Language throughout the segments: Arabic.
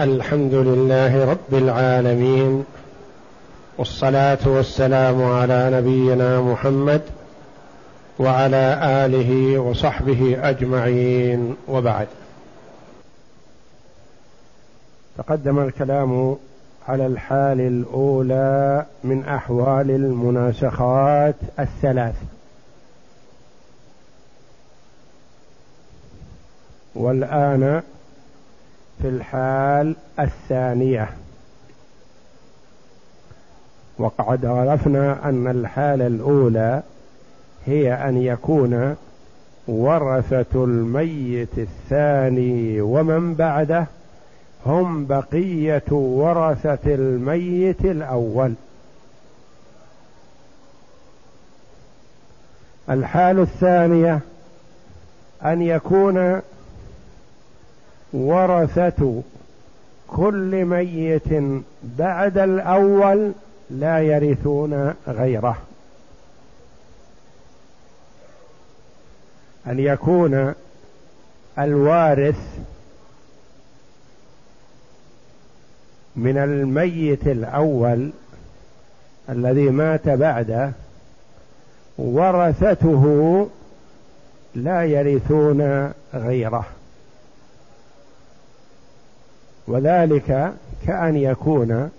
الحمد لله رب العالمين والصلاة والسلام على نبينا محمد وعلى آله وصحبه أجمعين وبعد. تقدم الكلام على الحال الأولى من أحوال المناسخات الثلاث. والآن في الحال الثانية. وقد عرفنا أن الحالة الأولى هي أن يكون ورثة الميت الثاني ومن بعده هم بقية ورثة الميت الأول. الحال الثانية أن يكون ورثة كل ميت بعد الأول لا يرثون غيره. أن يكون الوارث من الميت الأول الذي مات بعده ورثته لا يرثون غيره. وذلك كأن يكون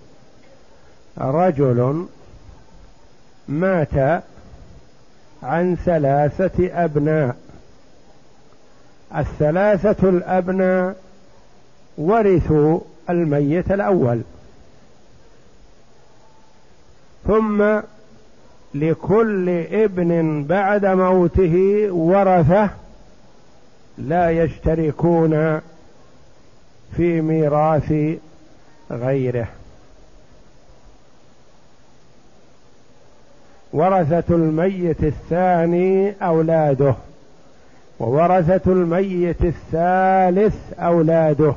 رجل مات عن ثلاثة أبناء. الثلاثة الأبناء ورثوا الميت الأول. ثم لكل ابن بعد موته ورثة لا يشتركون في ميراث غيره. ورثة الميت الثاني أولاده وورثة الميت الثالث أولاده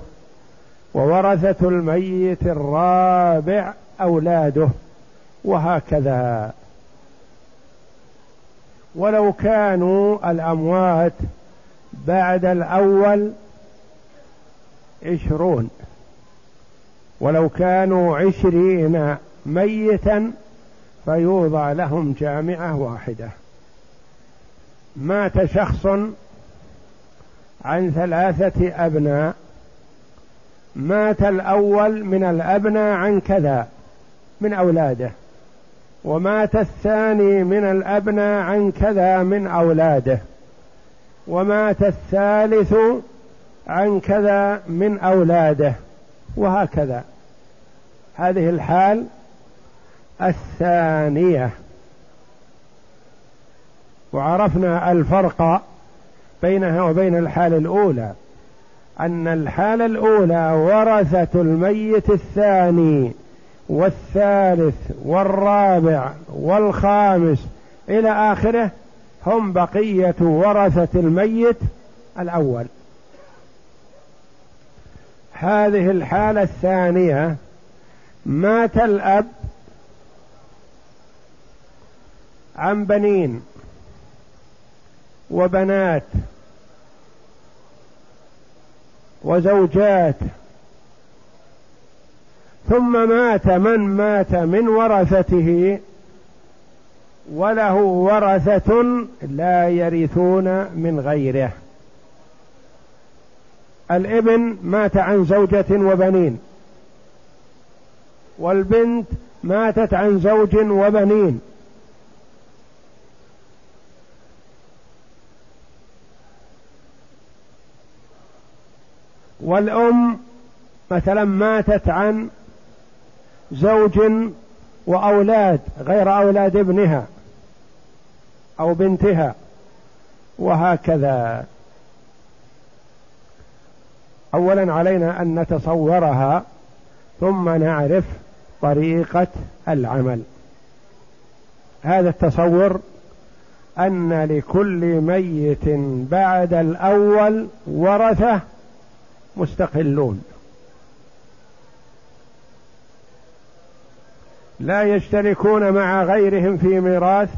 وورثة الميت الرابع أولاده وهكذا. ولو كانوا الأموات بعد الأول عشرون. ولو كانوا عشرين ميتا فيوضع لهم جامعة واحدة. مات شخص عن ثلاثة أبناء. مات الأول من الأبناء عن كذا من أولاده. ومات الثاني من الأبناء عن كذا من أولاده. ومات الثالث عن كذا من أولاده وهكذا. هذه الحال الثانية. وعرفنا الفرق بينها وبين الحال الأولى أن الحالة الأولى ورثة الميت الثاني والثالث والرابع والخامس إلى آخره هم بقية ورثة الميت الأول. هذه الحالة الثانية مات الأب عن بنين وبنات وزوجات ثم مات من مات من ورثته وله ورثة لا يرثون من غيره. الابن مات عن زوجة وبنين. والبنت ماتت عن زوج وبنين. والأم مثلا ماتت عن زوج وأولاد غير أولاد ابنها أو بنتها وهكذا. اولا علينا أن نتصورها ثم نعرف طريقة العمل. هذا التصور أن لكل ميت بعد الأول ورثة مستقلون. لا يشتركون مع غيرهم في ميراث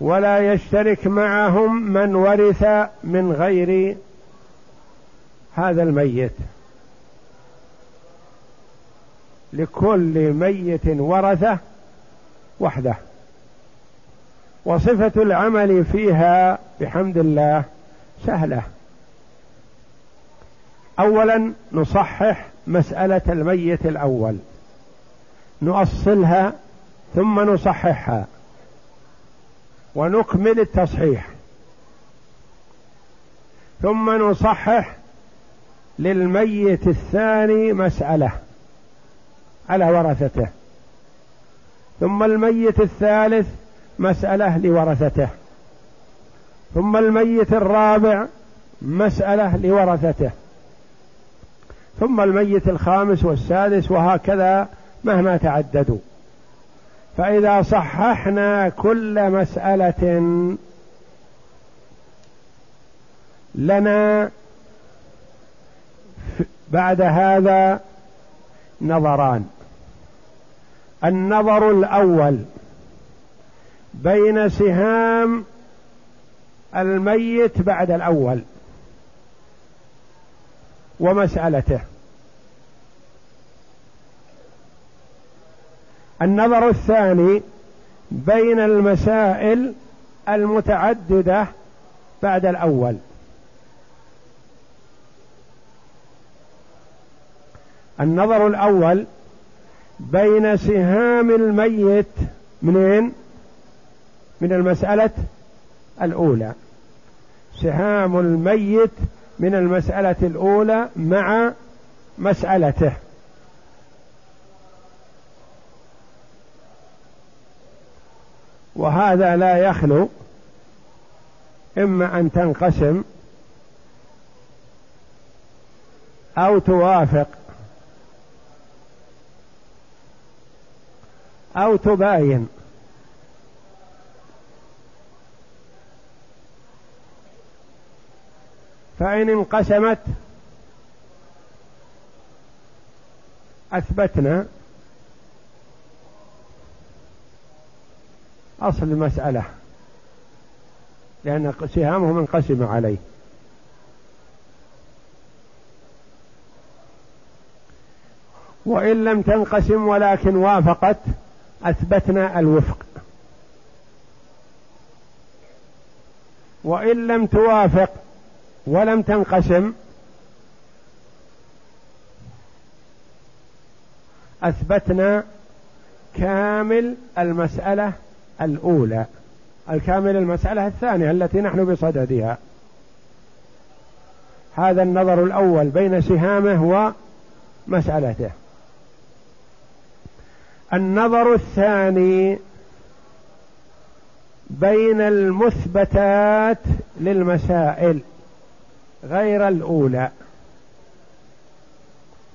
ولا يشترك معهم من ورث من غير هذا الميت. لكل ميت ورثة وحده. وصفة العمل فيها بحمد الله سهلة. أولا نصحح مسألة الميت الأول. نؤصلها ثم نصححها. ونكمل التصحيح. ثم نصحح للميت الثاني مسألة على ورثته. ثم الميت الثالث مسألة لورثته. ثم الميت الرابع مسألة لورثته. ثم الميت الخامس والسادس وهكذا مهما تعددوا. فإذا صححنا كل مسألة لنا بعد هذا نظران. النظر الأول بين سهام الميت بعد الأول ومسألته. النظر الثاني بين المسائل المتعددة بعد الأول. النظر الأول بين سهام الميت منين؟ من المسألة الأولى. سهام الميت من المسألة الأولى مع مسألته. وهذا لا يخلو إما أن تنقسم أو توافق. أو تباين. فإن انقسمت أثبتنا أصل المسألة لأن سهامه منقسم عليه. وإن لم تنقسم ولكن وافقت أثبتنا الوفق. وإن لم توافق ولم تنقسم أثبتنا كامل المسألة الأولى. الكامل المسألة الثانية التي نحن بصددها. هذا النظر الأول بين سهامه ومسألته. النظر الثاني بين المثبتات للمسائل غير الأولى.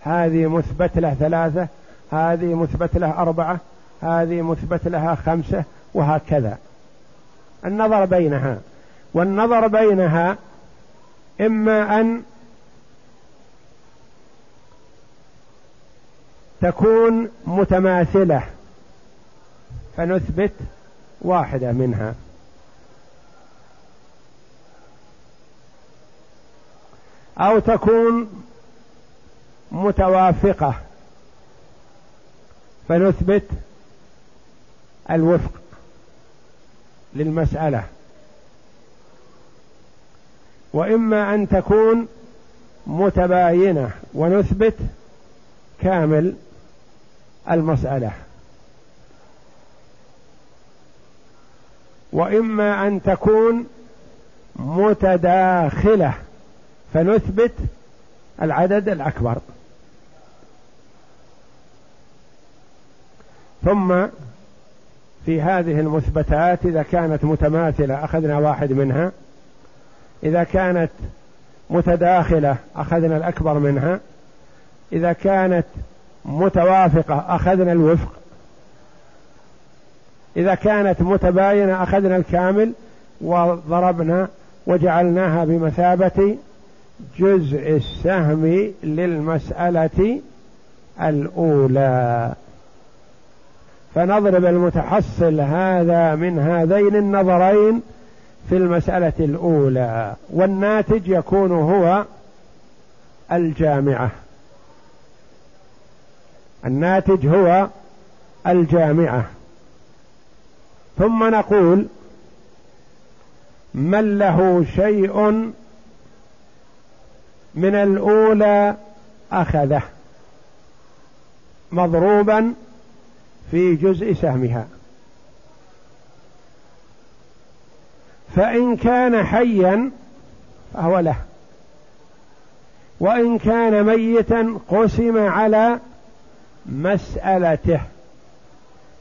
هذه مثبت له ثلاثة هذه مثبت له أربعة هذه مثبت لها خمسة وهكذا. النظر بينها. والنظر بينها إما أن تكون متماثلة. فنثبت واحدة منها. أو تكون متوافقة. فنثبت الوفق للمسألة. وإما أن تكون متباينة. ونثبت كامل. المسألة. وإما أن تكون متداخلة فنثبت العدد الأكبر. ثم في هذه المثبتات إذا كانت متماثلة أخذنا واحد منها. إذا كانت متداخلة أخذنا الأكبر منها. إذا كانت متوافقة أخذنا الوفق. إذا كانت متباينة أخذنا الكامل وضربنا وجعلناها بمثابة جزء السهم للمسألة الأولى. فنضرب المتحصل هذا من هذين النظرين في المسألة الأولى والناتج يكون هو الجامعة. الناتج هو الجامعة. ثم نقول من له شيء من الأولى أخذه مضروبا في جزء سهمها. فإن كان حيا فهو له. وإن كان ميتا قسم على مسألته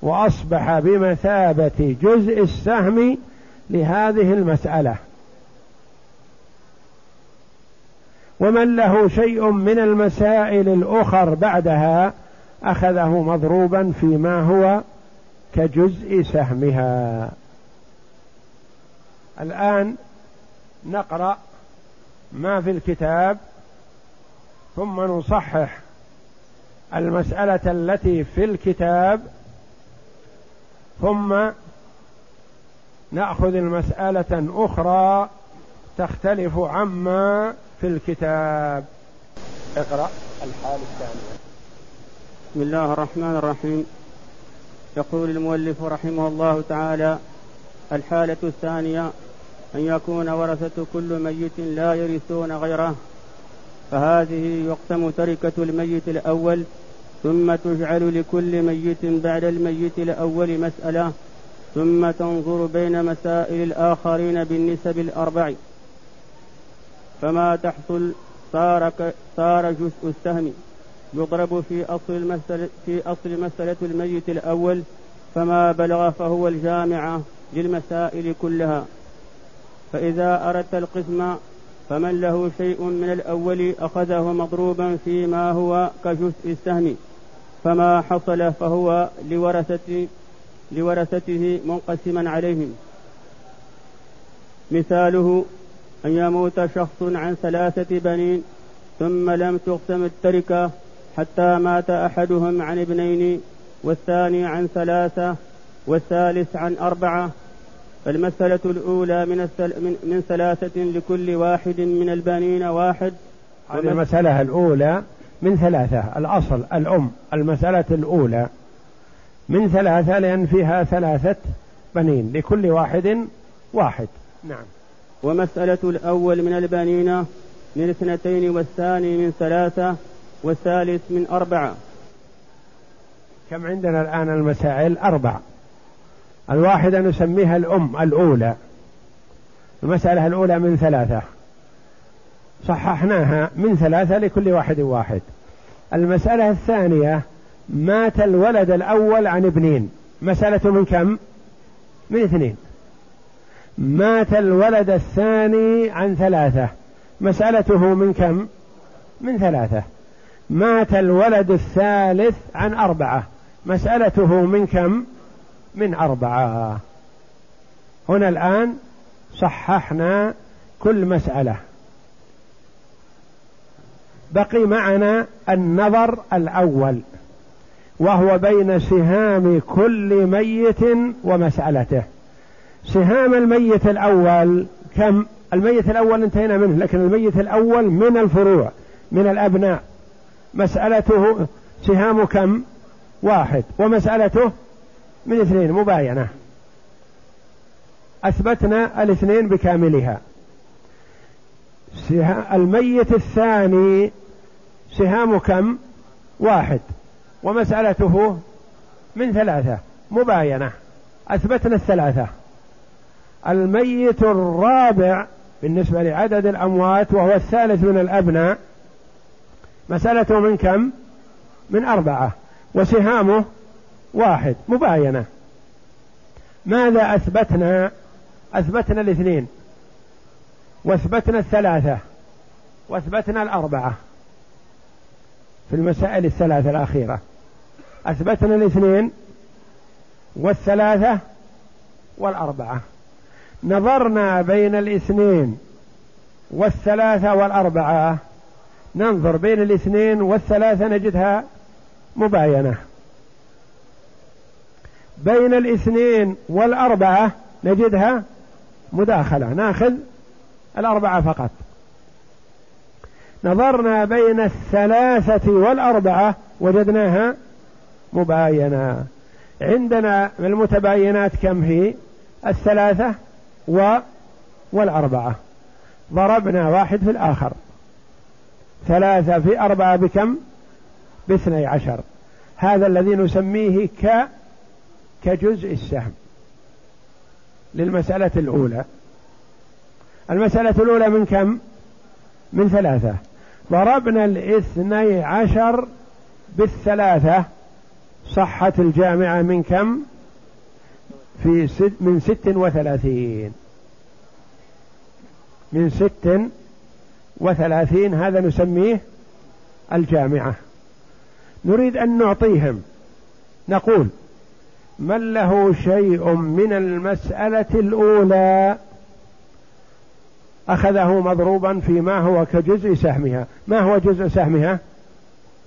وأصبح بمثابة جزء السهم لهذه المسألة. ومن له شيء من المسائل الأخر بعدها أخذه مضروبا فيما هو كجزء سهمها. الآن نقرأ ما في الكتاب ثم نصحح المسألة التي في الكتاب ثم نأخذ المسألة أخرى تختلف عما في الكتاب. اقرأ الحال الثانية بسم الله الرحمن الرحيم. يقول المؤلف رحمه الله تعالى الحالة الثانية أن يكون ورثة كل ميت لا يرثون غيره. فهذه يقسم تركة الميت الأول ثم تجعل لكل ميت بعد الميت الأول مسألة ثم تنظر بين مسائل الآخرين بالنسب الأربع. فما تحصل صار صار جزء السهم يضرب في أصل المسألة في أصل مسألة الميت الأول فما بلغ فهو الجامعة للمسائل كلها. فإذا أردت القسم فمن له شيء من الأول أخذه مضروبا فيما هو كجزء السهم فما حصل فهو لورثة لورثته منقسما عليهم. مثاله أن يموت شخص عن ثلاثة بنين ثم لم تقسم التركة حتى مات أحدهم عن ابنين والثاني عن ثلاثة والثالث عن أربعة فالمسألة الأولى من, الثل... من... من ثلاثة لكل واحد من البنين واحد. هذه المسألة الأولى من ثلاثة. الأصل الأم. المسألة الأولى من ثلاثة لأن فيها ثلاثة بنين. لكل واحد واحد. نعم. ومسألة الأول من البنين من اثنتين والثاني من ثلاثة والثالث من أربعة. كم عندنا الآن المسائل؟ أربع الواحدة نسميها الأم الأولى. المسألة الأولى من ثلاثة. صححناها من ثلاثة لكل واحد واحد. المسألة الثانية مات الولد الأول عن ابنين. مسألة من كم؟ من اثنين. مات الولد الثاني عن ثلاثة. مسألته من كم؟ من ثلاثة. مات الولد الثالث عن أربعة. مسألته من كم؟ من أربعة. هنا الآن صححنا كل مسألة. بقي معنا النظر الأول وهو بين سهام كل ميت ومسألته. سهام الميت الأول كم؟ الميت الأول انتهينا منه لكن الميت الأول من الفروع من الأبناء. مسألته سهام كم؟ واحد. ومسألته من اثنين مباينة. أثبتنا الاثنين بكاملها. الميت الثاني سهام كم؟ واحد. ومسألته من ثلاثة مباينة. أثبتنا الثلاثة. الميت الرابع بالنسبة لعدد الأموات وهو الثالث من الأبناء مسألته من كم؟ من أربعة. وسهامه واحد مباينة. ماذا أثبتنا؟ أثبتنا الاثنين. وأثبتنا الثلاثة. وأثبتنا الأربعة. في المسائل الثلاثة الأخيرة. أثبتنا الاثنين والثلاثة والأربعة. نظرنا بين الاثنين والثلاثة والأربعة. ننظر بين الاثنين والثلاثة نجدها مباينة. بين الاثنين والأربعة نجدها مداخلة. ناخذ الأربعة فقط. نظرنا بين الثلاثة والأربعة وجدناها مباينة. عندنا المتباينات كم هي؟ الثلاثة و والأربعة. ضربنا واحد في الآخر. ثلاثة في أربعة بكم؟ باثني عشر. هذا الذي نسميه ك كجزء السهم للمسألة الأولى. المسألة الأولى من كم؟ من ثلاثة. ضربنا الاثني عشر بالثلاثة. صحت الجامعة من كم؟ في ست من ست وثلاثين. من ست وثلاثين هذا نسميه الجامعة. نريد أن نعطيهم. نقول من له شيء من المسألة الأولى أخذه مضروبا فيما هو كجزء سهمها. ما هو جزء سهمها؟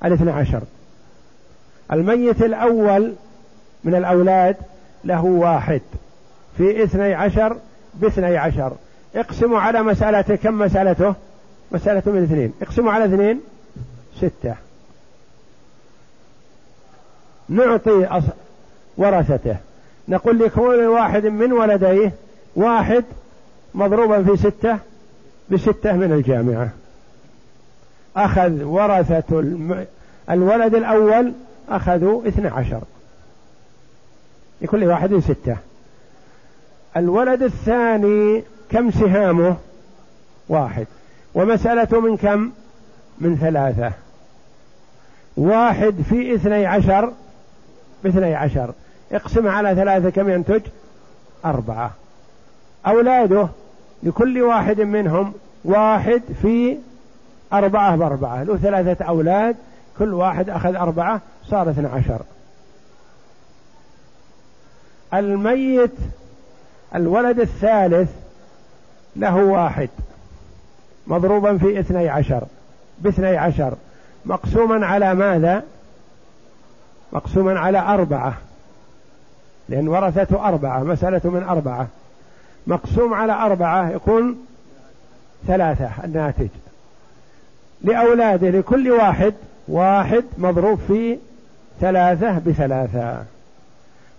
الاثنى عشر. الميت الأول من الأولاد له واحد. في اثني عشر باثني عشر. اقسموا على مسألته. كم مسألته؟ مسألة من اثنين. اقسموا على اثنين. ستة. نعطي ورثته. نقول لكل واحد من ولديه واحد مضروبا في ستة بستة من الجامعة. أخذ ورثة الولد الأول أخذوا اثنى عشر. لكل واحد ستة. الولد الثاني كم سهامه؟ واحد. ومسألة من كم؟ من ثلاثة. واحد في اثني عشر باثني عشر. اقسم على ثلاثة كم ينتج؟ أربعة. أولاده لكل واحد منهم واحد في أربعة بأربعة. له ثلاثة أولاد كل واحد أخذ أربعة صار اثنى عشر. الميت الولد الثالث له واحد مضروبا في اثني عشر. باثني عشر. مقسوما على ماذا؟ مقسوما على أربعة. لأن ورثته أربعة مسألة من أربعة. مقسوم على أربعة يكون ثلاثة الناتج. لأولاده لكل واحد واحد مضروب في ثلاثة بثلاثة.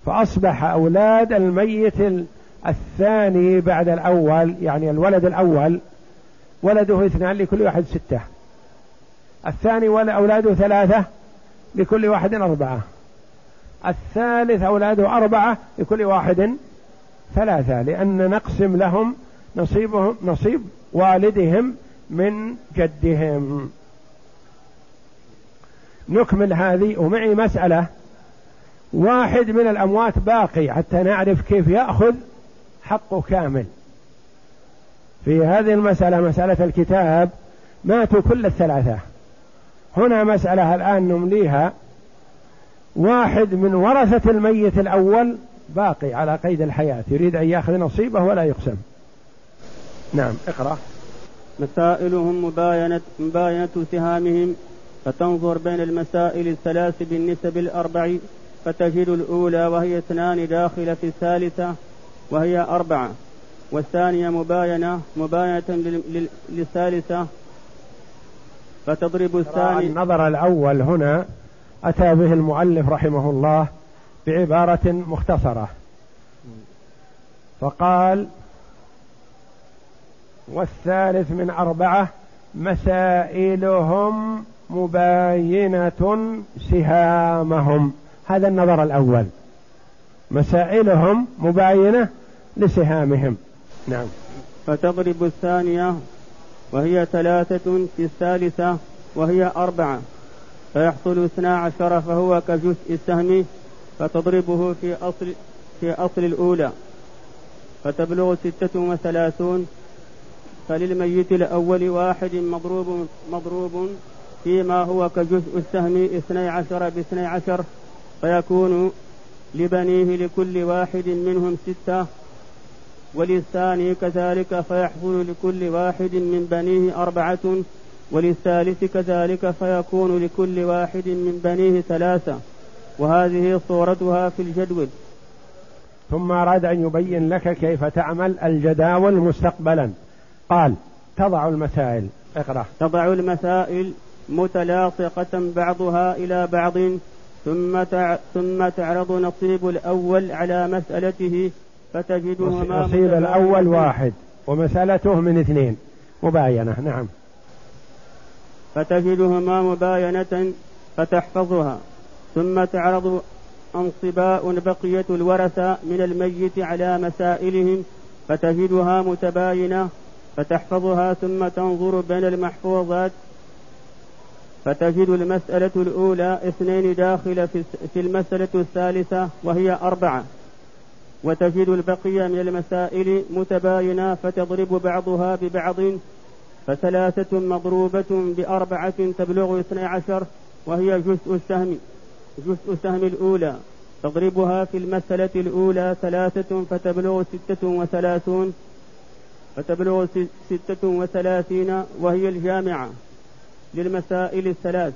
فأصبح أولاد الميت الثاني بعد الأول يعني الولد الأول ولده اثنان لكل واحد ستة. الثاني أولاده ثلاثة لكل واحد أربعة. الثالث أولاده أربعة لكل واحد ثلاثة لأن نقسم لهم نصيبهم نصيب والدهم من جدهم. نكمل هذه ومعي مسألة واحد من الأموات باقي حتى نعرف كيف يأخذ حقه كامل. في هذه المسألة مسألة الكتاب ماتوا كل الثلاثة. هنا مسألة الآن نمليها. واحد من ورثة الميت الأول باقي على قيد الحياة يريد أن يأخذ نصيبه ولا يقسم. نعم اقرأ. مسائلهم مباينة, مباينة سهامهم فتنظر بين المسائل الثلاث بالنسب الأربع فتجد الأولى وهي اثنان داخلة في الثالثة وهي أربعة والثانية مباينة مباينة للثالثة فتضرب الثاني النظر الأول هنا أتى به المؤلف رحمه الله بعبارة مختصرة. فقال والثالث من أربعة مسائلهم مباينة سهامهم. هذا النظر الأول. مسائلهم مباينة لسهامهم. نعم. فتضرب الثانية وهي ثلاثة في الثالثة وهي أربعة. فيحصل اثنا عشر فهو كجزء السهم فتضربه في أصل في أصل الأولى. فتبلغ ستة وثلاثون فللميت الأول واحد مضروب مضروب فيما هو كجزء السهم اثني عشر باثني عشر فيكون لبنيه لكل واحد منهم ستة وللثاني كذلك فيحصل لكل واحد من بنيه أربعة. وللثالث كذلك فيكون لكل واحد من بنيه ثلاثة وهذه صورتها في الجدول. ثم أراد أن يبين لك كيف تعمل الجداول مستقبلا. قال تضع المسائل. اقرأ. تضع المسائل متلاصقة بعضها إلى بعض ثم ثم تعرض نصيب الأول على مسألته فتجدهما نصيب الأول واحد ومسألته من اثنين. مباينة. نعم. فتجدهما مباينة فتحفظها ثم تعرض أنصباء بقية الورثة من الميت على مسائلهم فتجدها متباينة فتحفظها ثم تنظر بين المحفوظات. فتجد المسألة الأولى اثنين داخل في المسألة الثالثة وهي أربعة. وتجد البقية من المسائل متباينة فتضرب بعضها ببعض فثلاثة مضروبة بأربعة تبلغ اثني عشر وهي جزء السهم جزء السهم الأولى. تضربها في المسألة الأولى ثلاثة فتبلغ ستة وثلاثون فتبلغ ستة وثلاثين وهي الجامعة. للمسائل الثلاث.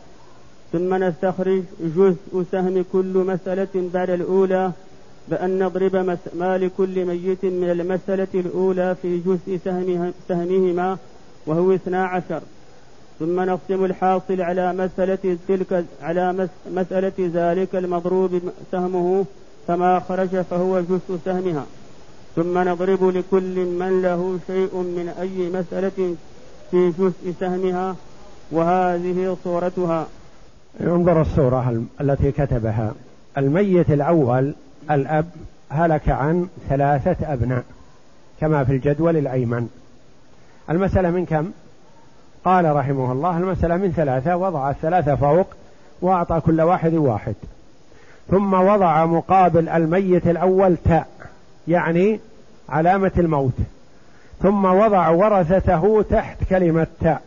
ثم نستخرج جزء سهم كل مسألة بعد الأولى بأن نضرب ما لكل ميت من المسألة الأولى في جزء سهمهما. وهو اثنا عشر. ثم نقسم الحاصل على مسألة تلك على مسألة ذلك المضروب سهمه فما خرج فهو جزء سهمها. ثم نضرب لكل من له شيء من أي مسألة في جزء سهمها وهذه صورتها. انظر الصورة التي كتبها. الميت الأول الأب هلك عن ثلاثة أبناء كما في الجدول الأيمن. المسألة من كم؟ قال رحمه الله المسألة من ثلاثة وضع الثلاثة فوق وأعطى كل واحد واحد. ثم وضع مقابل الميت الأول تاء يعني علامة الموت. ثم وضع ورثته تحت كلمة تاء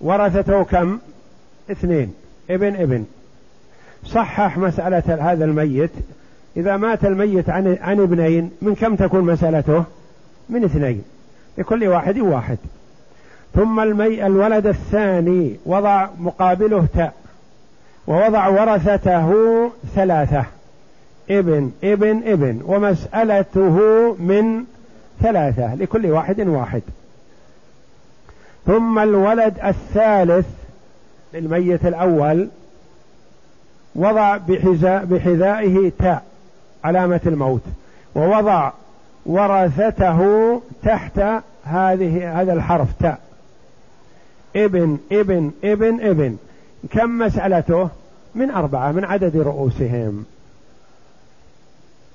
ورثته كم؟ اثنين. ابن ابن. صحح مسألة هذا الميت. إذا مات الميت عن, عن ابنين من كم تكون مسألته؟ من اثنين. لكل واحد واحد. ثم المي الولد الثاني وضع مقابله تاء ووضع ورثته ثلاثة. ابن ابن ابن. ومسألته من ثلاثة لكل واحد واحد. ثم الولد الثالث للميت الأول وضع بحذائه تاء علامة الموت. ووضع ورثته تحت هذه هذا الحرف تاء. ابن ابن ابن ابن. كم مسألته؟ من أربعة من عدد رؤوسهم.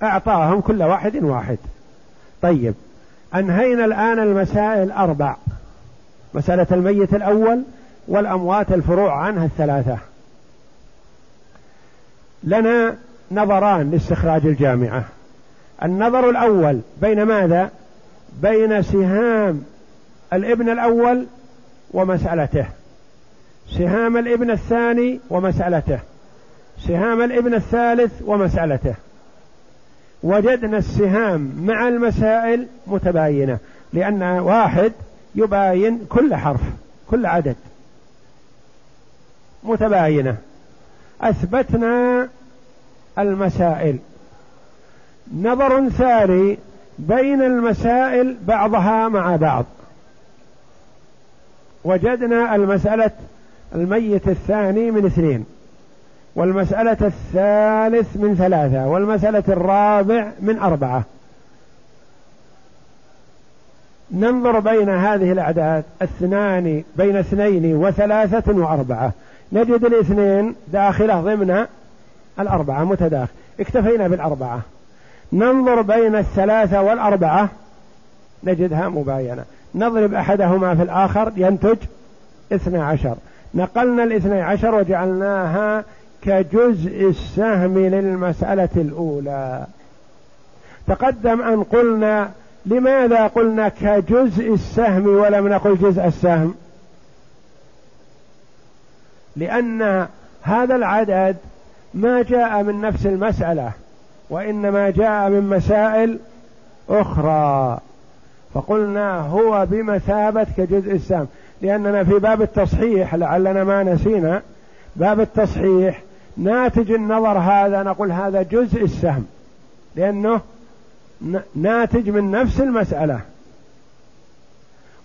أعطاهم كل واحد واحد. طيب أنهينا الآن المسائل أربع. مسألة الميت الأول والأموات الفروع عنها الثلاثة. لنا نظران لاستخراج الجامعة. النظر الأول بين ماذا؟ بين سهام الابن الأول ومسألته. سهام الابن الثاني ومسألته. سهام الابن الثالث ومسألته. وجدنا السهام مع المسائل متباينة لأن واحد يباين كل حرف كل عدد. متباينة. أثبتنا المسائل. نظر ثاني بين المسائل بعضها مع بعض. وجدنا المسألة الميت الثاني من اثنين والمسألة الثالث من ثلاثة والمسألة الرابع من أربعة. ننظر بين هذه الأعداد اثنان بين اثنين وثلاثة وأربعة. نجد الاثنين داخلة ضمن الأربعة متداخل. اكتفينا بالأربعة. ننظر بين الثلاثة والأربعة. نجدها مباينة. نضرب أحدهما في الآخر ينتج اثنى عشر. نقلنا الاثنى عشر وجعلناها كجزء السهم للمسألة الأولى. تقدم أن قلنا لماذا قلنا كجزء السهم ولم نقل جزء السهم؟ لأن هذا العدد ما جاء من نفس المسألة. وإنما جاء من مسائل أخرى. فقلنا هو بمثابة كجزء السهم لأننا في باب التصحيح لعلنا ما نسينا. باب التصحيح ناتج النظر هذا نقول هذا جزء السهم لأنه ناتج من نفس المسألة.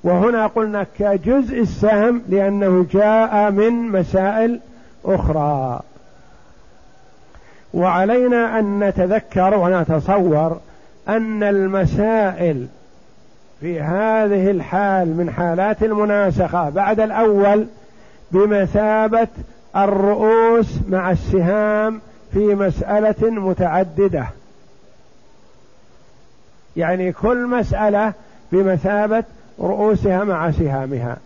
وهنا قلنا كجزء السهم لأنه جاء من مسائل أخرى. وعلينا أن نتذكر ونتصور أن المسائل في هذه الحال من حالات المناسخة بعد الأول بمثابة الرؤوس مع السهام في مسألة متعددة. يعني كل مسألة بمثابة رؤوسها مع سهامها.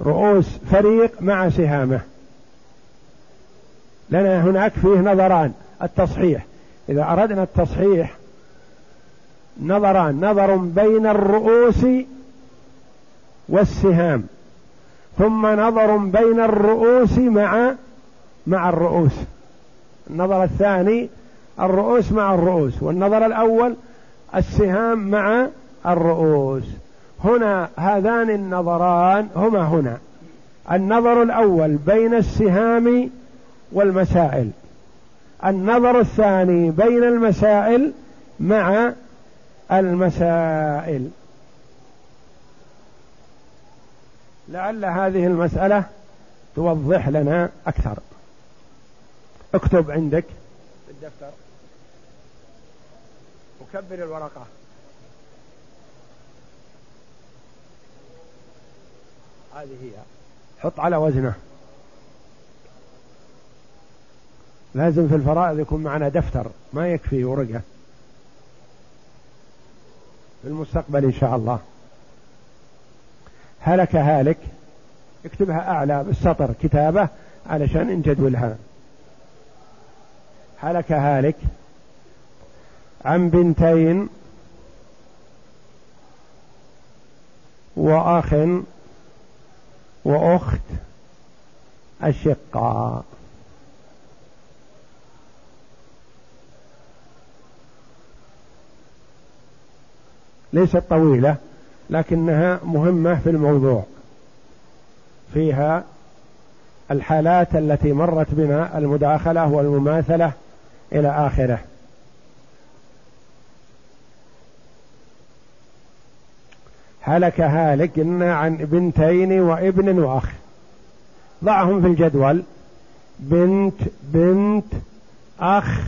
رؤوس فريق مع سهامه. لنا هناك فيه نظران. التصحيح. إذا أردنا التصحيح نظران. نظر بين الرؤوس والسهام. ثم نظر بين الرؤوس مع مع الرؤوس. النظر الثاني الرؤوس مع الرؤوس. والنظر الأول السهام مع الرؤوس. هنا هذان النظران هما هنا. النظر الأول بين السهام والمسائل. النظر الثاني بين المسائل مع المسائل. لعل هذه المسألة توضح لنا أكثر. اكتب عندك. الدفتر. وكبر الورقة. هذه هي. حط على وزنه. لازم في الفرائض يكون معنا دفتر ما يكفي ورقة. في المستقبل إن شاء الله. هلك هالك اكتبها أعلى بالسطر كتابة علشان نجدولها. هلك هالك عن بنتين وأخ وأخت أشقاء. ليست طويلة لكنها مهمة في الموضوع. فيها الحالات التي مرت بنا المداخلة والمماثلة إلى آخره. هلك هالك إن عن بنتين وابن وأخ. ضعهم في الجدول. بنت بنت أخ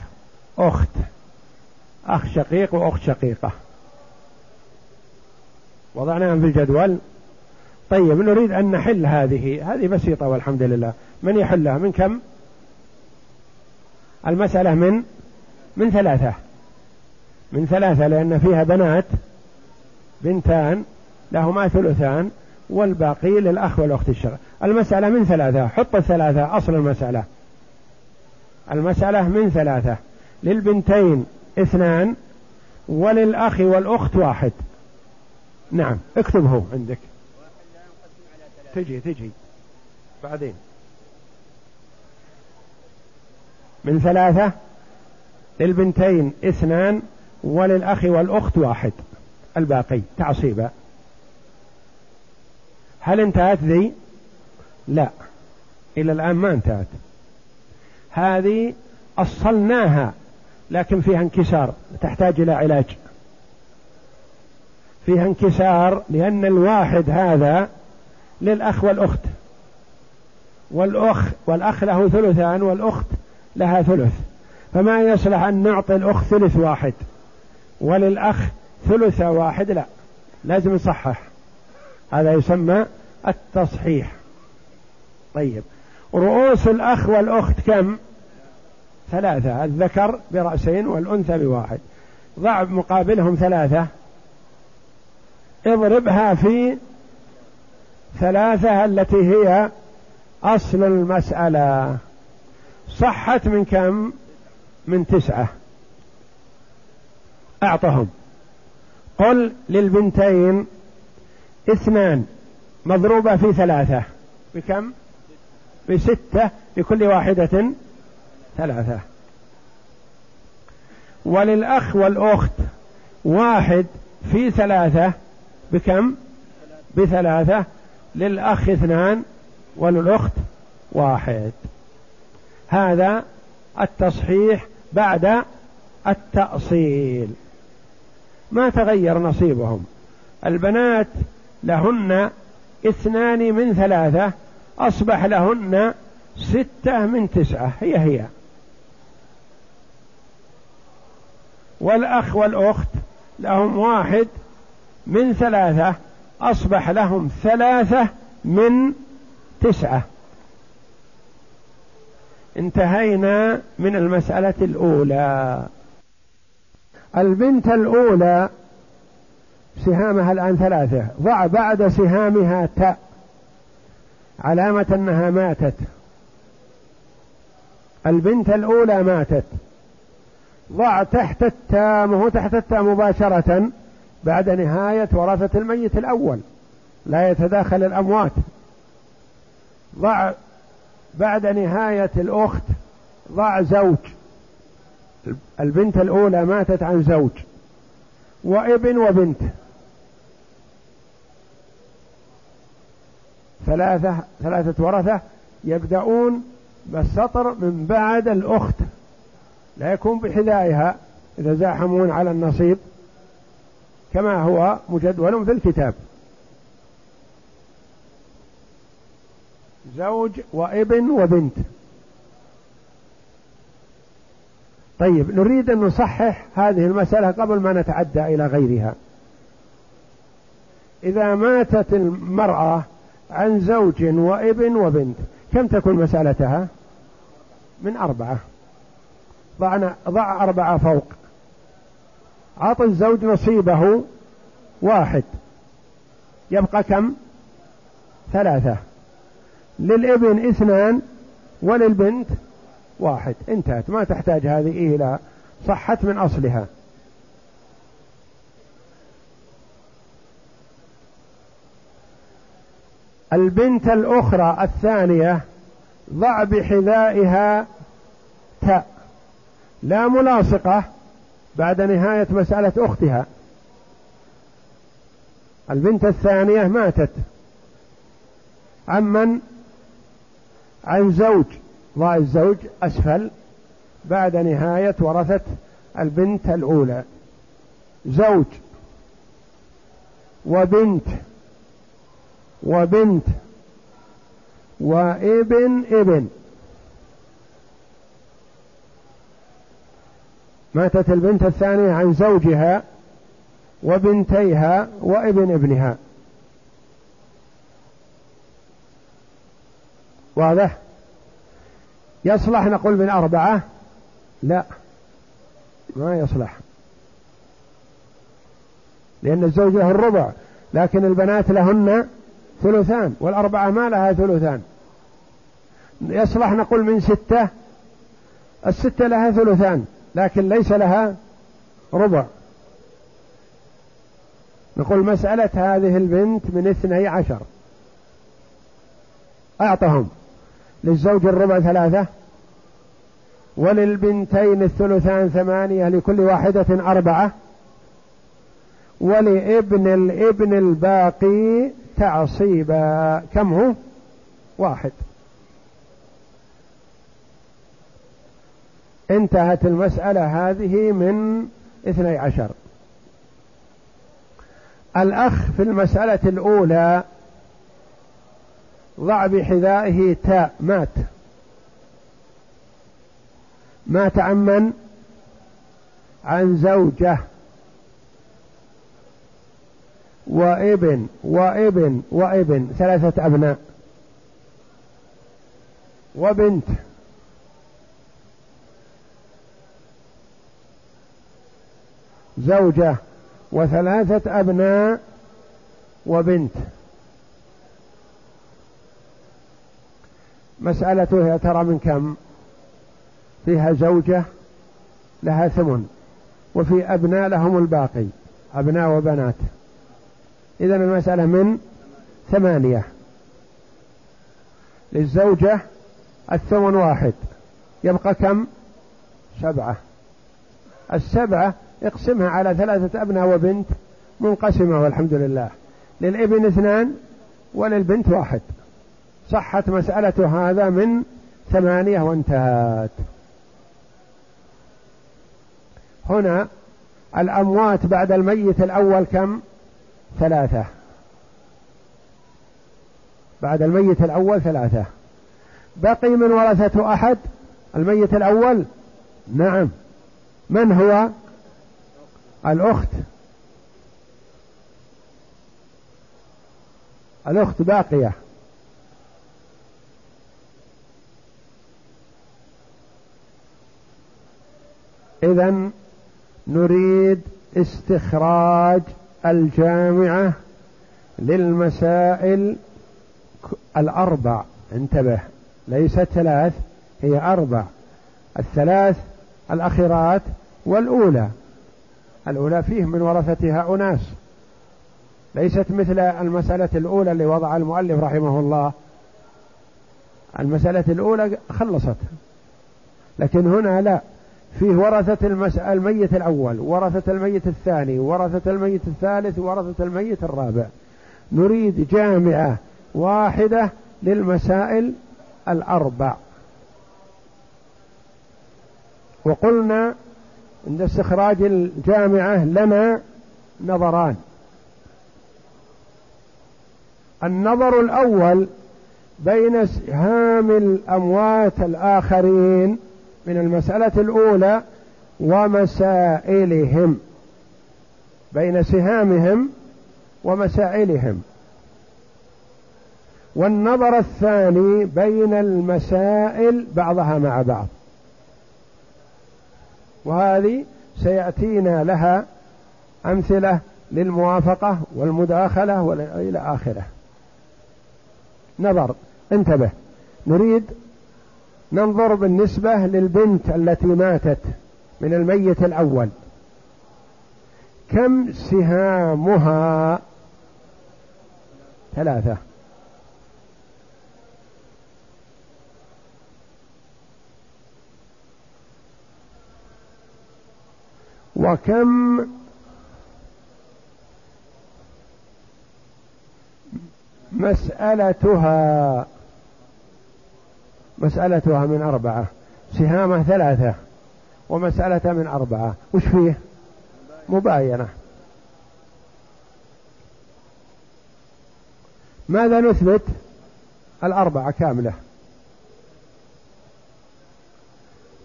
أخت. أخ شقيق وأخت شقيقة. وضعناهم في الجدول. طيب نريد أن نحل هذه. هذه بسيطة والحمد لله. من يحلها؟ من كم؟ المسألة من؟ من ثلاثة. من ثلاثة لأن فيها بنات بنتان لهما ثلثان والباقي للأخ والأخت الشر. المسألة من ثلاثة. حط الثلاثة أصل المسألة. المسألة من ثلاثة. للبنتين اثنان وللأخ والأخت واحد. نعم اكتبه عندك. تجي تجي. بعدين. من ثلاثة للبنتين اثنان وللأخ والأخت واحد. الباقي تعصيبا. هل انتهت ذي؟ لا. إلى الآن ما انتهت. هذه أصلناها لكن فيها انكسار تحتاج إلى علاج. فيها انكسار لأن الواحد هذا للأخ والأخت. والأخ والأخ له ثلثان والأخت لها ثلث. فما يصلح أن نعطي الأخت ثلث واحد وللأخ ثلث واحد لا. لازم نصحح هذا يسمى التصحيح. طيب. رؤوس الأخ والأخت كم؟ ثلاثة. الذكر برأسين والأنثى بواحد. ضع مقابلهم ثلاثة. اضربها في ثلاثة التي هي أصل المسألة. صحت من كم؟ من تسعة. أعطهم. قل للبنتين اثنان مضروبة في ثلاثة. بكم؟ بستة لكل واحدة ثلاثة. وللأخ والأخت واحد في ثلاثة بكم؟ بثلاثة. للأخ اثنان وللأخت واحد. هذا التصحيح بعد التأصيل. ما تغير نصيبهم. البنات لهن اثنان من ثلاثة أصبح لهن ستة من تسعة. هي هي. والأخ والأخت لهم واحد من ثلاثة أصبح لهم ثلاثة من تسعة. انتهينا من المسألة الأولى. البنت الأولى سهامها الآن ثلاثة. ضع بعد سهامها تاء علامة أنها ماتت. البنت الأولى ماتت. ضع تحت التاء هو تحت التاء مباشرة. بعد نهاية ورثة الميت الأول. لا يتداخل الأموات. ضع بعد نهاية الأخت ضع زوج. البنت الأولى ماتت عن زوج. وابن وبنت. ثلاثة ثلاثة ورثة يبدأون بالسطر من بعد الأخت. لا يكون بحذائها إذا زاحمون على النصيب. كما هو مجدول في الكتاب. زوج وابن وبنت. طيب نريد أن نصحح هذه المسألة قبل ما نتعدى إلى غيرها. إذا ماتت المرأة عن زوج وابن وبنت كم تكون مسألتها؟ من أربعة. ضعنا ضع أربعة فوق. أعط الزوج نصيبه واحد. يبقى كم؟ ثلاثة. للابن اثنان وللبنت واحد. انتهت. ما تحتاج هذه إلى صحت من أصلها. البنت الأخرى الثانية ضع بحذائها تاء. لا ملاصقة. بعد نهاية مسألة أختها. البنت الثانية ماتت. عمن عن زوج. ضع الزوج أسفل بعد نهاية ورثة البنت الأولى. زوج. وبنت. وبنت. وابن ابن. ماتت البنت الثانية عن زوجها وبنتيها وابن ابنها. واضح؟ يصلح نقول من أربعة لا ما يصلح. لأن الزوج له الربع لكن البنات لهن ثلثان والأربعة ما لها ثلثان. يصلح نقول من ستة؟ الستة لها ثلثان. لكن ليس لها ربع. نقول مسألة هذه البنت من اثني عشر. أعطهم. للزوج الربع ثلاثة وللبنتين الثلثان ثمانية لكل واحدة أربعة ولابن الابن الباقي تعصيبا كم هو؟ واحد. انتهت المسألة هذه من اثني عشر. الأخ في المسألة الأولى ضع بحذائه تاء مات. مات عن من؟ عن زوجة. وابن وابن وابن ثلاثة أبناء. وبنت. زوجة وثلاثة أبناء وبنت. مسألته يا ترى من كم؟ فيها زوجة لها ثمن وفي أبناء لهم الباقي أبناء وبنات. إذا المسألة من ثمانية. للزوجة الثمن واحد يبقى كم؟ سبعة. السبعة اقسمها على ثلاثة أبناء وبنت منقسمة والحمد لله. للإبن اثنان وللبنت واحد. صحت مسألة هذا من ثمانية وانتهت. هنا الأموات بعد الميت الأول كم؟ ثلاثة. بعد الميت الأول ثلاثة. بقي من ورثة أحد؟ الميت الأول؟ نعم. من هو؟ الأخت. الأخت باقية. إذا نريد استخراج الجامعة للمسائل الأربع. انتبه ليست ثلاث هي أربع. الثلاث الأخيرات والأولى. الأولى فيه من ورثتها أناس. ليست مثل المسألة الأولى اللي وضع المؤلف رحمه الله. المسألة الأولى خلصت. لكن هنا لا. فيه ورثة الميت الأول ورثة الميت الثاني ورثة الميت الثالث ورثة الميت الرابع. نريد جامعة واحدة للمسائل الأربع. وقلنا عند استخراج الجامعة لنا نظران. النظر الأول بين سهام الأموات الآخرين من المسألة الأولى ومسائلهم. بين سهامهم ومسائلهم. والنظر الثاني بين المسائل بعضها مع بعض. وهذه سيأتينا لها أمثلة للموافقة والمداخلة وإلى آخره. نظر انتبه. نريد ننظر بالنسبة للبنت التي ماتت من الميت الأول. كم سهامها؟ ثلاثة. وكم مسألتها؟ مسألتها من أربعة. سهامة ثلاثة ومسألة من أربعة. وش فيه؟ مباينة. ماذا نثبت؟ الأربعة كاملة.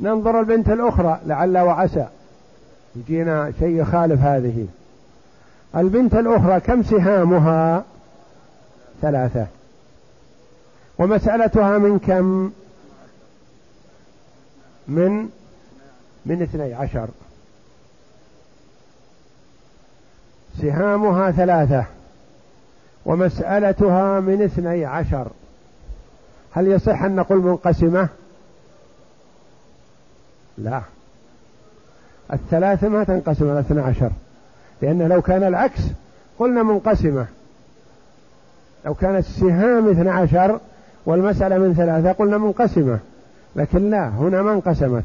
ننظر البنت الأخرى لعل وعسى. يجينا شيء يخالف هذه. البنت الأخرى كم سهامها؟ ثلاثة. ومسألتها من كم؟ من من اثني عشر. سهامها ثلاثة. ومسألتها من اثني عشر. هل يصح أن نقول منقسمة؟ لا. الثلاثة ما تنقسم على اثنى عشر. لأن لو كان العكس قلنا منقسمة. لو كانت السهام اثنى عشر والمسألة من ثلاثة قلنا منقسمة. لكن لا هنا ما انقسمت.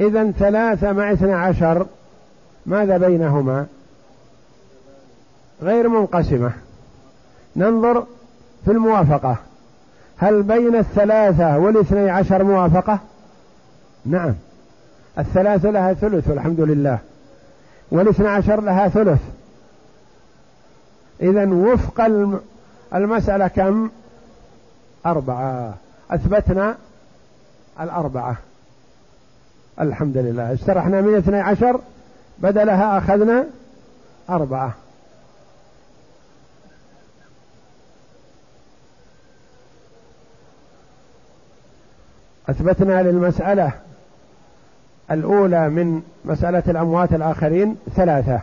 إذا ثلاثة مع اثنى عشر ماذا بينهما؟ غير منقسمة. ننظر في الموافقة. هل بين الثلاثة والاثني عشر موافقة؟ نعم. الثلاثة لها ثلث والحمد لله. والاثنى عشر لها ثلث. إذا وفق المسألة كم؟ أربعة. أثبتنا الأربعة. الحمد لله. استرحنا من اثني عشر بدلها أخذنا أربعة. أثبتنا للمسألة الأولى من مسألة الأموات الآخرين ثلاثة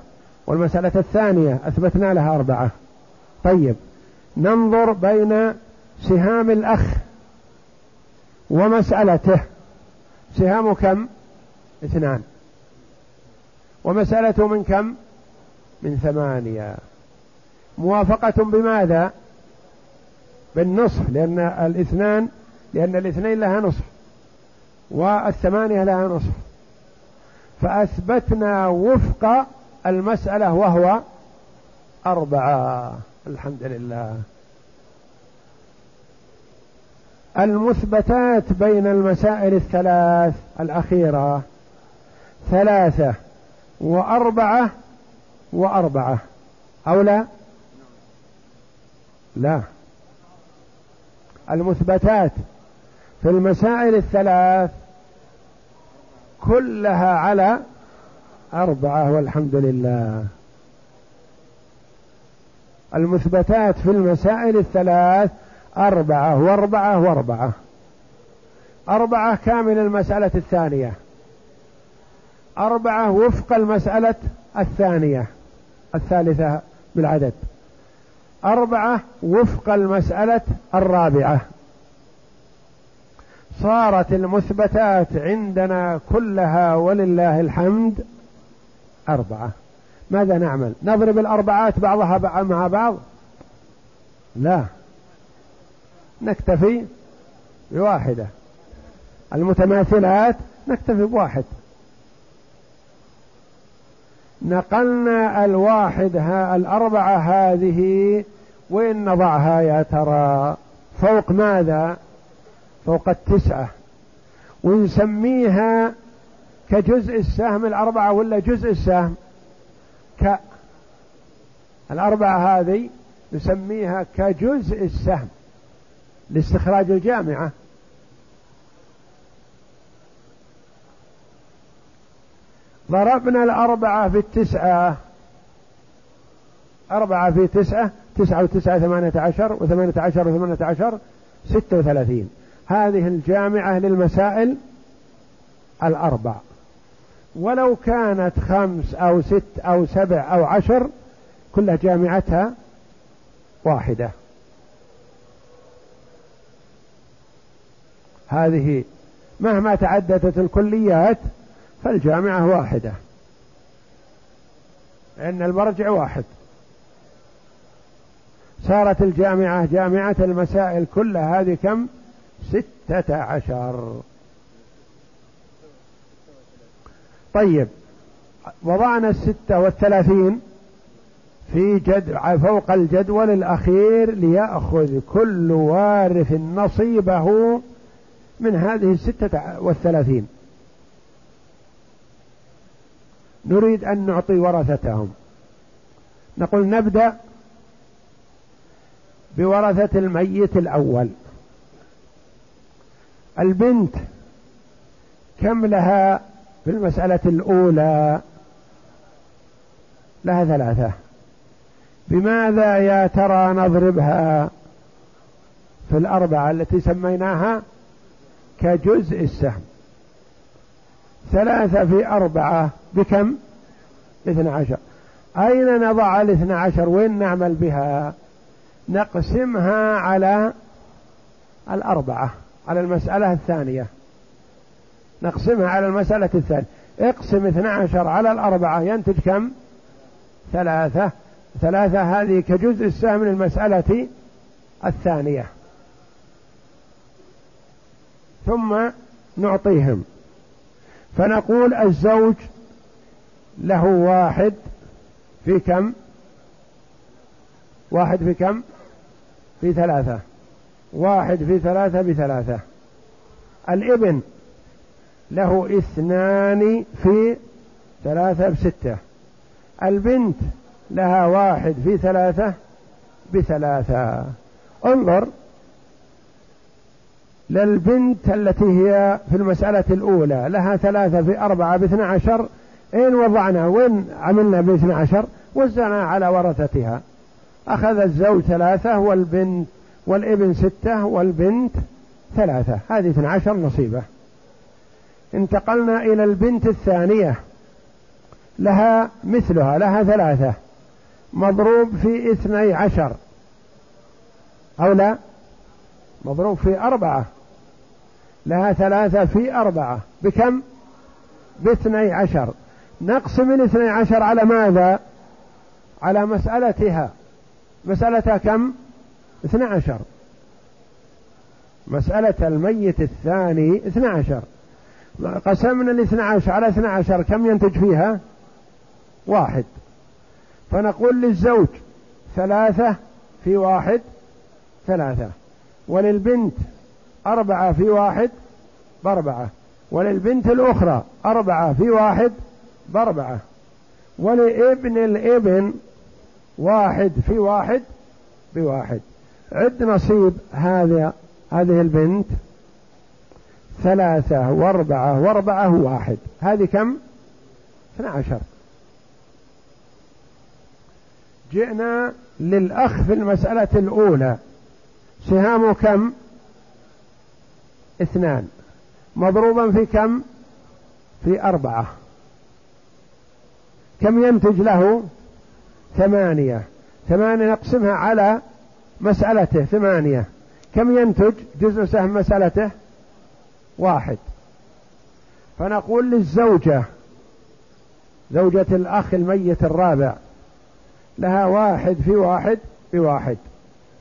والمسألة الثانية أثبتنا لها أربعة. طيب ننظر بين سهام الأخ ومسألته. سهام كم؟ اثنان. ومسألته من كم؟ من ثمانية. موافقة بماذا؟ بالنصف لأن الاثنان لأن الاثنين لها نصف والثمانية لها نصف. فأثبتنا وفق المسألة وهو أربعة. الحمد لله. المثبتات بين المسائل الثلاث الأخيرة. ثلاثة وأربعة وأربعة. أو لا؟ لا. المثبتات في المسائل الثلاث كلها على أربعة والحمد لله. المثبتات في المسائل الثلاث أربعة وأربعة وأربعة. أربعة كامل المسألة الثانية. أربعة وفق المسألة الثانية الثالثة بالعدد. أربعة وفق المسألة الرابعة. صارت المثبتات عندنا كلها ولله الحمد أربعة. ماذا نعمل؟ نضرب الأربعات بعضها مع بعض؟ لا. نكتفي بواحدة. المتماثلات نكتفي بواحد. نقلنا الواحد ها الأربعة هذه وين نضعها يا ترى. فوق ماذا؟ فوق التسعة. ونسميها كجزء السهم الأربعة ولا جزء السهم؟ ك الأربعة هذه نسميها كجزء السهم لاستخراج الجامعة. ضربنا الأربعة في التسعة. أربعة في تسعة تسعة وتسعة ثمانية عشر وثمانية عشر وثمانية عشر ستة وثلاثين. هذه الجامعة للمسائل الأربع. ولو كانت خمس أو ست أو سبع أو عشر كلها جامعتها واحدة. هذه مهما تعددت الكليات فالجامعة واحدة. لأن المرجع واحد. صارت الجامعة جامعة المسائل كلها هذه كم؟ ستة عشر. طيب وضعنا الستة والثلاثين في جد فوق الجدول الأخير ليأخذ كل وارث نصيبه من هذه الستة والثلاثين. نريد أن نعطي ورثتهم. نقول نبدأ بورثة الميت الأول. البنت كم لها في المسألة الأولى؟ لها ثلاثة. بماذا يا ترى نضربها في الأربعة التي سميناها؟ كجزء السهم. ثلاثة في أربعة بكم؟ اثنى عشر. أين نضع الاثنى عشر؟ وين نعمل بها؟ نقسمها على الأربعة. على المسألة الثانية. نقسمها على المسألة الثانية. اقسم اثنى عشر على الأربعة ينتج كم؟ ثلاثة. ثلاثة هذه كجزء السهم من المسألة الثانية. ثم نعطيهم. فنقول الزوج له واحد في كم؟ واحد في كم؟ في ثلاثة. واحد في ثلاثة بثلاثة. الابن له اثنان في ثلاثة بستة. البنت لها واحد في ثلاثة بثلاثة. انظر للبنت التي هي في المسألة الأولى لها ثلاثة في أربعة باثنى عشر. إن وضعنا وين عملنا باثنى عشر وزعنا على ورثتها. أخذ الزوج ثلاثة والبنت والابن ستة والبنت ثلاثة. هذه اثنى عشر نصيبة. انتقلنا إلى البنت الثانية. لها مثلها لها ثلاثة. مضروب في اثني عشر. أو لا؟ مضروب في أربعة. لها ثلاثة في أربعة. بكم؟ باثني عشر. نقسم الاثني عشر على ماذا؟ على مسألتها. مسألتها كم؟ اثنى عشر. مسألة الميت الثاني اثنى عشر. قسمنا الاثنى عشر على اثنى عشر كم ينتج فيها؟ واحد. فنقول للزوج ثلاثة في واحد ثلاثة. وللبنت أربعة في واحد بأربعة. وللبنت الأخرى أربعة في واحد بأربعة. ولابن الابن واحد في واحد بواحد. عد نصيب هذا هذه البنت ثلاثة وأربعة وأربعة واحد هذه كم؟ اثنى عشر جئنا للأخ في المسألة الأولى سهامه كم؟ اثنان مضروبا في كم؟ في أربعة كم ينتج له؟ ثمانية ثمانية نقسمها على مسألته ثمانية. كم ينتج جزء سهم مسألته؟ واحد. فنقول للزوجة زوجة الأخ الميت الرابع لها واحد في واحد بواحد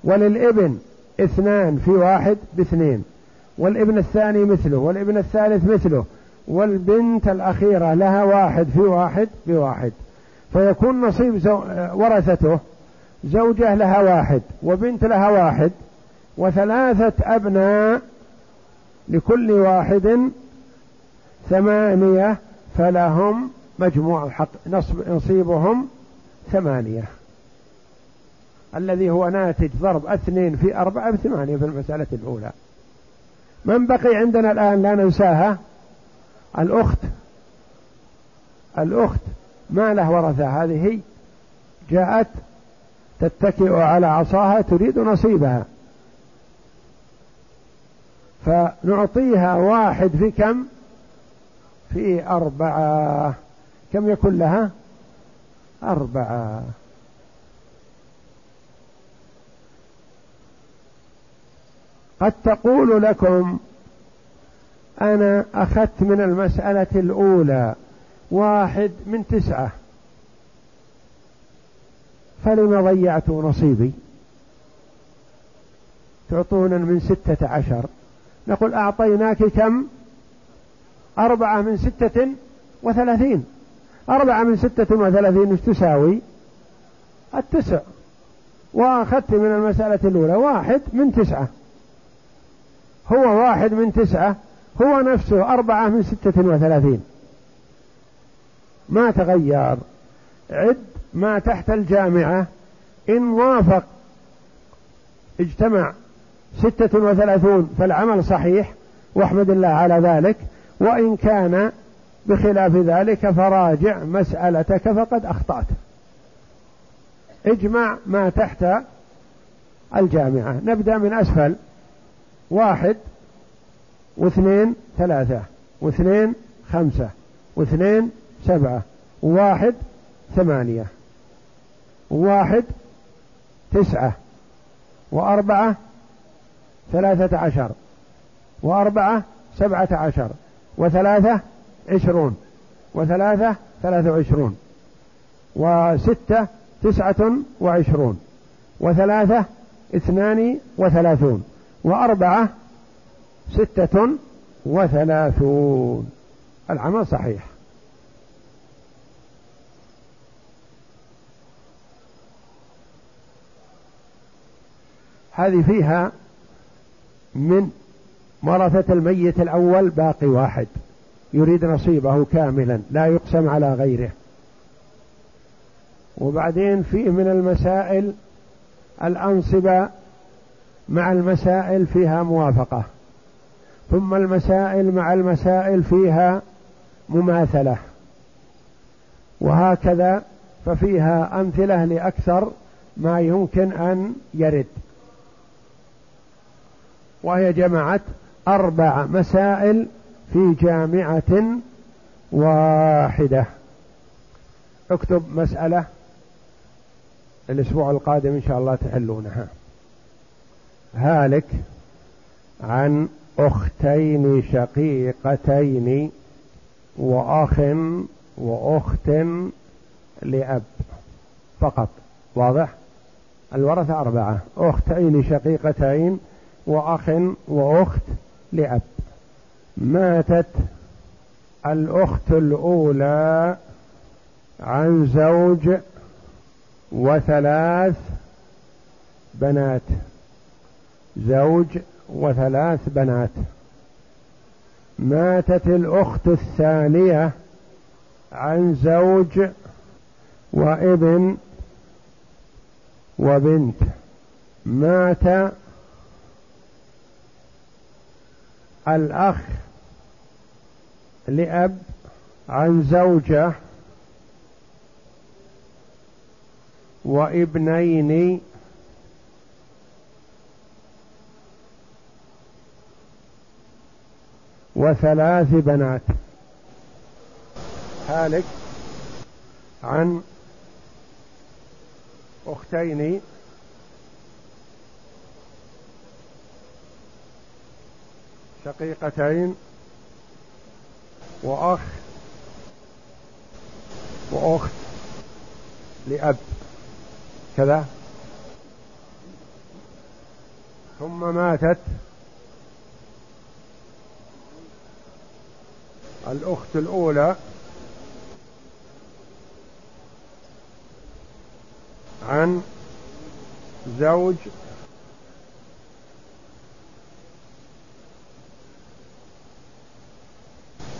وللابن اثنان في واحد باثنين. والابن الثاني مثله والابن الثالث مثله. والبنت الأخيرة لها واحد في واحد بواحد فيكون نصيب. ورثته. زوجة لها واحد وبنت لها واحد وثلاثة أبناء لكل واحد ثمانية فلهم مجموع حق نصب نصيبهم ثمانية. الذي هو ناتج ضرب اثنين في أربعة بثمانية في المسألة الأولى. من بقي عندنا الآن لا ننساها؟ الأخت. الأخت ما له ورثة؟ هذه جاءت تتكئ على عصاها تريد نصيبها. فنعطيها واحد في كم؟ في أربعة. كم يكون لها؟ أربعة. قد تقول لكم أنا أخذت من المسألة الأولى واحد من تسعة. فلم ضيعت نصيبي؟ تعطونا من ستة عشر. نقول أعطيناك كم؟ أربعة من ستة وثلاثين. أربعة من ستة وثلاثين إيش تساوي؟ التسع. وأخذت من المسألة الأولى واحد من تسعة. هو واحد من تسعة هو نفسه أربعة من ستة وثلاثين. ما تغير. عد ما تحت الجامعة إن وافق اجتمع ستة وثلاثون فالعمل صحيح واحمد الله على ذلك وإن كان بخلاف ذلك فراجع مسألتك فقد أخطأت. اجمع ما تحت الجامعة. نبدأ من أسفل. واحد واثنين ثلاثة واثنين خمسة واثنين سبعة وواحد ثمانية. وواحد تسعة وأربعة ثلاثة عشر وأربعة سبعة عشر وثلاثة عشرون وثلاثة ثلاثة وعشرون وستة تسعة وعشرون وثلاثة اثنان وثلاثون وأربعة ستة وثلاثون. العمل صحيح. هذه فيها من ورثة الميت الأول باقي واحد يريد نصيبه كاملا لا يقسم على غيره. وبعدين فيه من المسائل الأنصبة مع المسائل فيها موافقة. ثم المسائل مع المسائل فيها مماثلة. وهكذا ففيها أمثلة لأكثر ما يمكن أن يرد. وهي جمعت أربع مسائل في جامعة واحدة. اكتب مسألة الأسبوع القادم إن شاء الله تحلونها. هالك عن أختين شقيقتين وأخ وأخت لأب فقط. واضح؟ الورثة أربعة. أختين شقيقتين وأخ وأخت لأب. ماتت الأخت الأولى عن زوج وثلاث بنات. زوج وثلاث بنات. ماتت الأخت الثانية عن زوج وابن وبنت. مات الأخ لأب عن زوجة وابنين وثلاث بنات. هالك عن أختين شقيقتين وأخ. وأخت. لأب. كذا. ثم ماتت. الأخت الأولى. عن زوج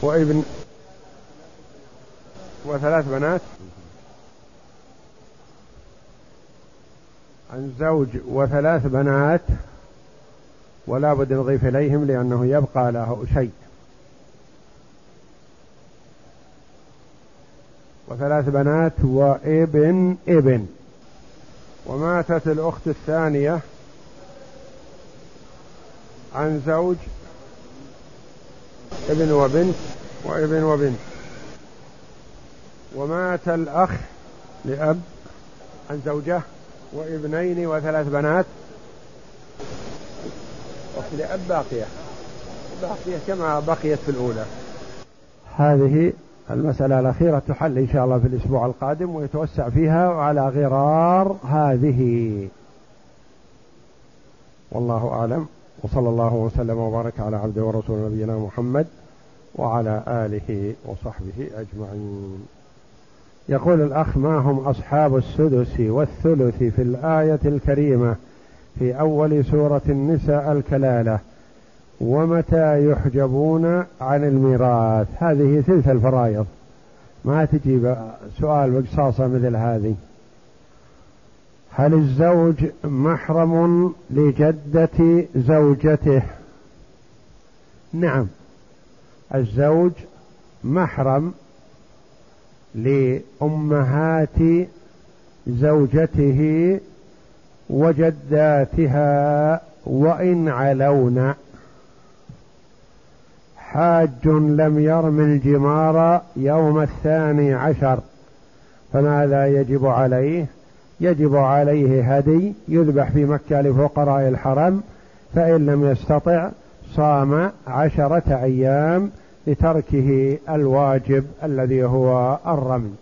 وابن وثلاث بنات عن زوج وثلاث بنات ولا بد نضيف إليهم لأنه يبقى له شيء. وثلاث بنات وابن ابن. وماتت الأخت الثانية عن زوج ابن وبنت وابن وبنت. ومات الأخ لأب عن زوجة وابنين وثلاث بنات. لأب باقية. باقية كما بقيت في الأولى. هذه المسألة الأخيرة تحل إن شاء الله في الأسبوع القادم ويتوسع فيها على غرار هذه. والله أعلم. وصلى الله وسلم وبارك على عبده ورسول نبينا محمد وعلى آله وصحبه أجمعين. يقول الأخ ما هم أصحاب السدس والثلث في الآية الكريمة في أول سورة النساء الكلالة؟ ومتى يحجبون عن الميراث؟ هذه ثلث الفرائض. ما تجيب سؤال بقصاصة مثل هذه. هل الزوج محرم لجدة زوجته؟ نعم. الزوج محرم لأمهات زوجته وجداتها وإن علون. حاج لم يرم الجمار يوم الثاني عشر فماذا يجب عليه؟ يجب عليه هدي يذبح في مكة لفقراء الحرم فإن لم يستطع صام عشرة أيام لتركه الواجب الذي هو الرمي.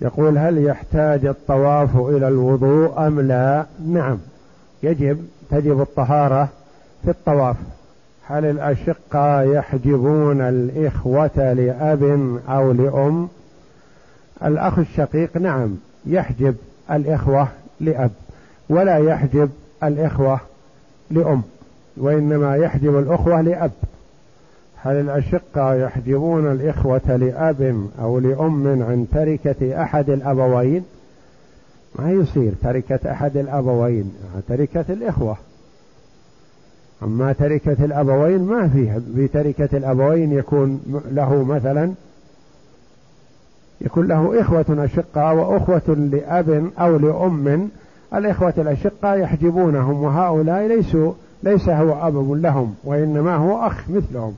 يقول هل يحتاج الطواف إلى الوضوء أم لا؟ نعم يجب تجب الطهارة في الطواف. هل الأشقة يحجبون الإخوة لأب أو لأم؟ الأخ الشقيق نعم يحجب الإخوة لأب ولا يحجب الإخوة لأم وإنما يحجب الأخوة لأب. هل الأشقة يحجبون الإخوة لأب أو لأم عن تركة أحد الأبوين؟ ما يصير تركة أحد الأبوين تركة الإخوة. أما تركة الأبوين ما فيها في تركة الأبوين يكون له مثلا يكون له إخوة أشقاء وأخوة لأب أو لأم. الإخوة الأشقاء يحجبونهم وهؤلاء ليسوا ليس هو أب لهم وإنما هو أخ مثلهم.